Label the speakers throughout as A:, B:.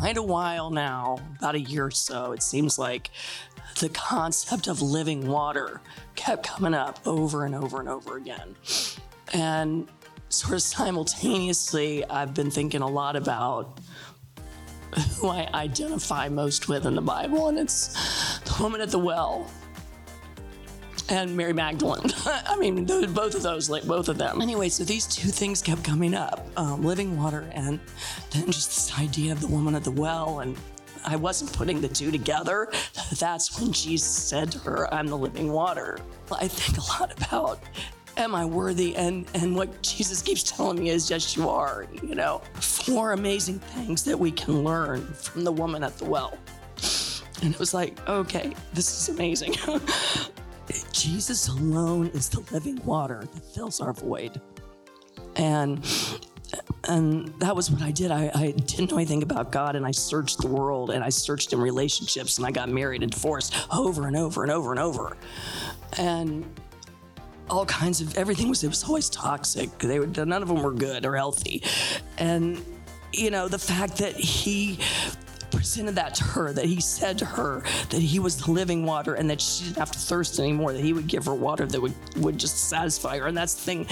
A: quite a while now, about a year or so, it seems like the concept of living water kept coming up over and over and over again. And sort of simultaneously, I've been thinking a lot about who I identify most with in the Bible, and it's the woman at the well and Mary Magdalene. I mean, both of those, like both of them. Anyway, so these two things kept coming up um, living water and then just this idea of the woman at the well. And I wasn't putting the two together. That's when Jesus said to her, I'm the living water. I think a lot about am I worthy? And and what Jesus keeps telling me is, yes, you are. You know, four amazing things that we can learn from the woman at the well. And it was like, okay, this is amazing. Jesus alone is the living water that fills our void. And and that was what I did. I, I, didn't know anything about God, and I searched the world, and I searched in relationships, and I got married and divorced over and over and over and over, and all kinds of everything was it was always toxic. They were none of them were good or healthy, and you know the fact that he presented that to her, that he said to her that he was the living water and that she didn't have to thirst anymore, that he would give her water that would, would just satisfy her. And that's the thing,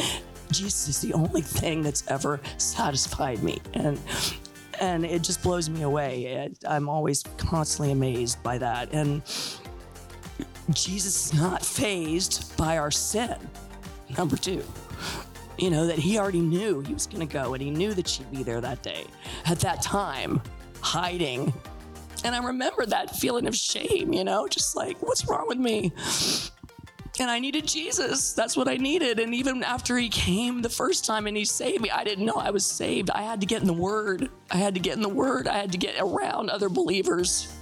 A: Jesus is the only thing that's ever satisfied me. And and it just blows me away. I'm always constantly amazed by that. And Jesus is not fazed by our sin. Number two, you know, that he already knew he was going to go and he knew that she'd be there that day at that time hiding. And I remember that feeling of shame, you know, just like, what's wrong with me? And I needed Jesus. That's what I needed. And even after he came the first time and he saved me, I didn't know I was saved. I had to get in the Word. I had to get in the Word. I had to get around other believers.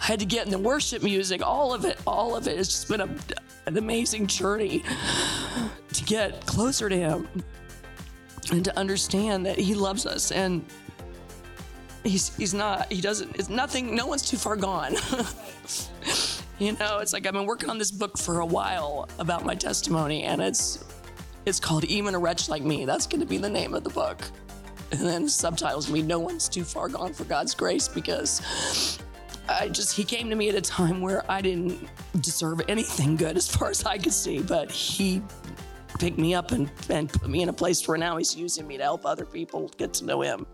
A: I had to get in the worship music. All of it, all of it. It's just been a, an amazing journey to get closer to him and to understand that he loves us and he's he's not he doesn't it's nothing no one's too far gone. You know it's like i've been working on this book for a while about my testimony and it's it's called even a wretch like me. That's going to be the name of the book. And then the subtitles me no one's too far gone for god's grace because i just he came to me at a time where i didn't deserve anything good as far as i could see but he picked me up and, and put me in a place where now he's using me to help other people get to know him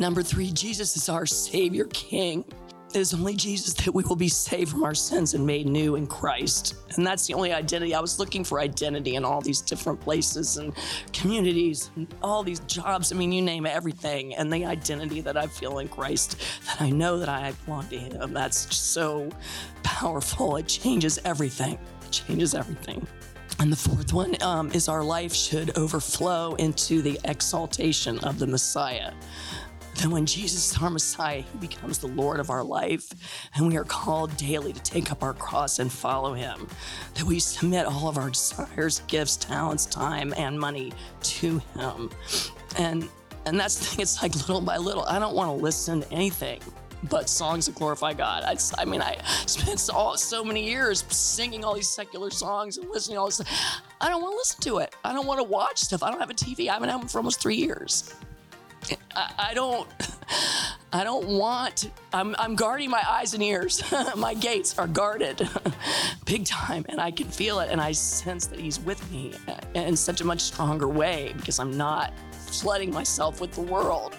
A: Number three, Jesus is our Savior King. It is only Jesus that we will be saved from our sins and made new in Christ. And that's the only identity. I was looking for identity in all these different places and communities and all these jobs. I mean, you name everything. And the identity that I feel in Christ, that I know that I belong to Him, that's so powerful. It changes everything. It changes everything. And the fourth one um, is our life should overflow into the exaltation of the Messiah. Then, when Jesus is our Messiah, He becomes the Lord of our life, and we are called daily to take up our cross and follow Him. That we submit all of our desires, gifts, talents, time, and money to Him. And and that's the thing. It's like little by little. I don't want to listen to anything but songs that glorify God. I, I mean, I spent all, so many years singing all these secular songs and listening to all this. I don't want to listen to it. I don't want to watch stuff. I don't have a TV. I haven't had one for almost three years. I, I don't. I don't want. I'm, I'm guarding my eyes and ears. my gates are guarded, big time, and I can feel it, and I sense that He's with me in such a much stronger way because I'm not flooding myself with the world.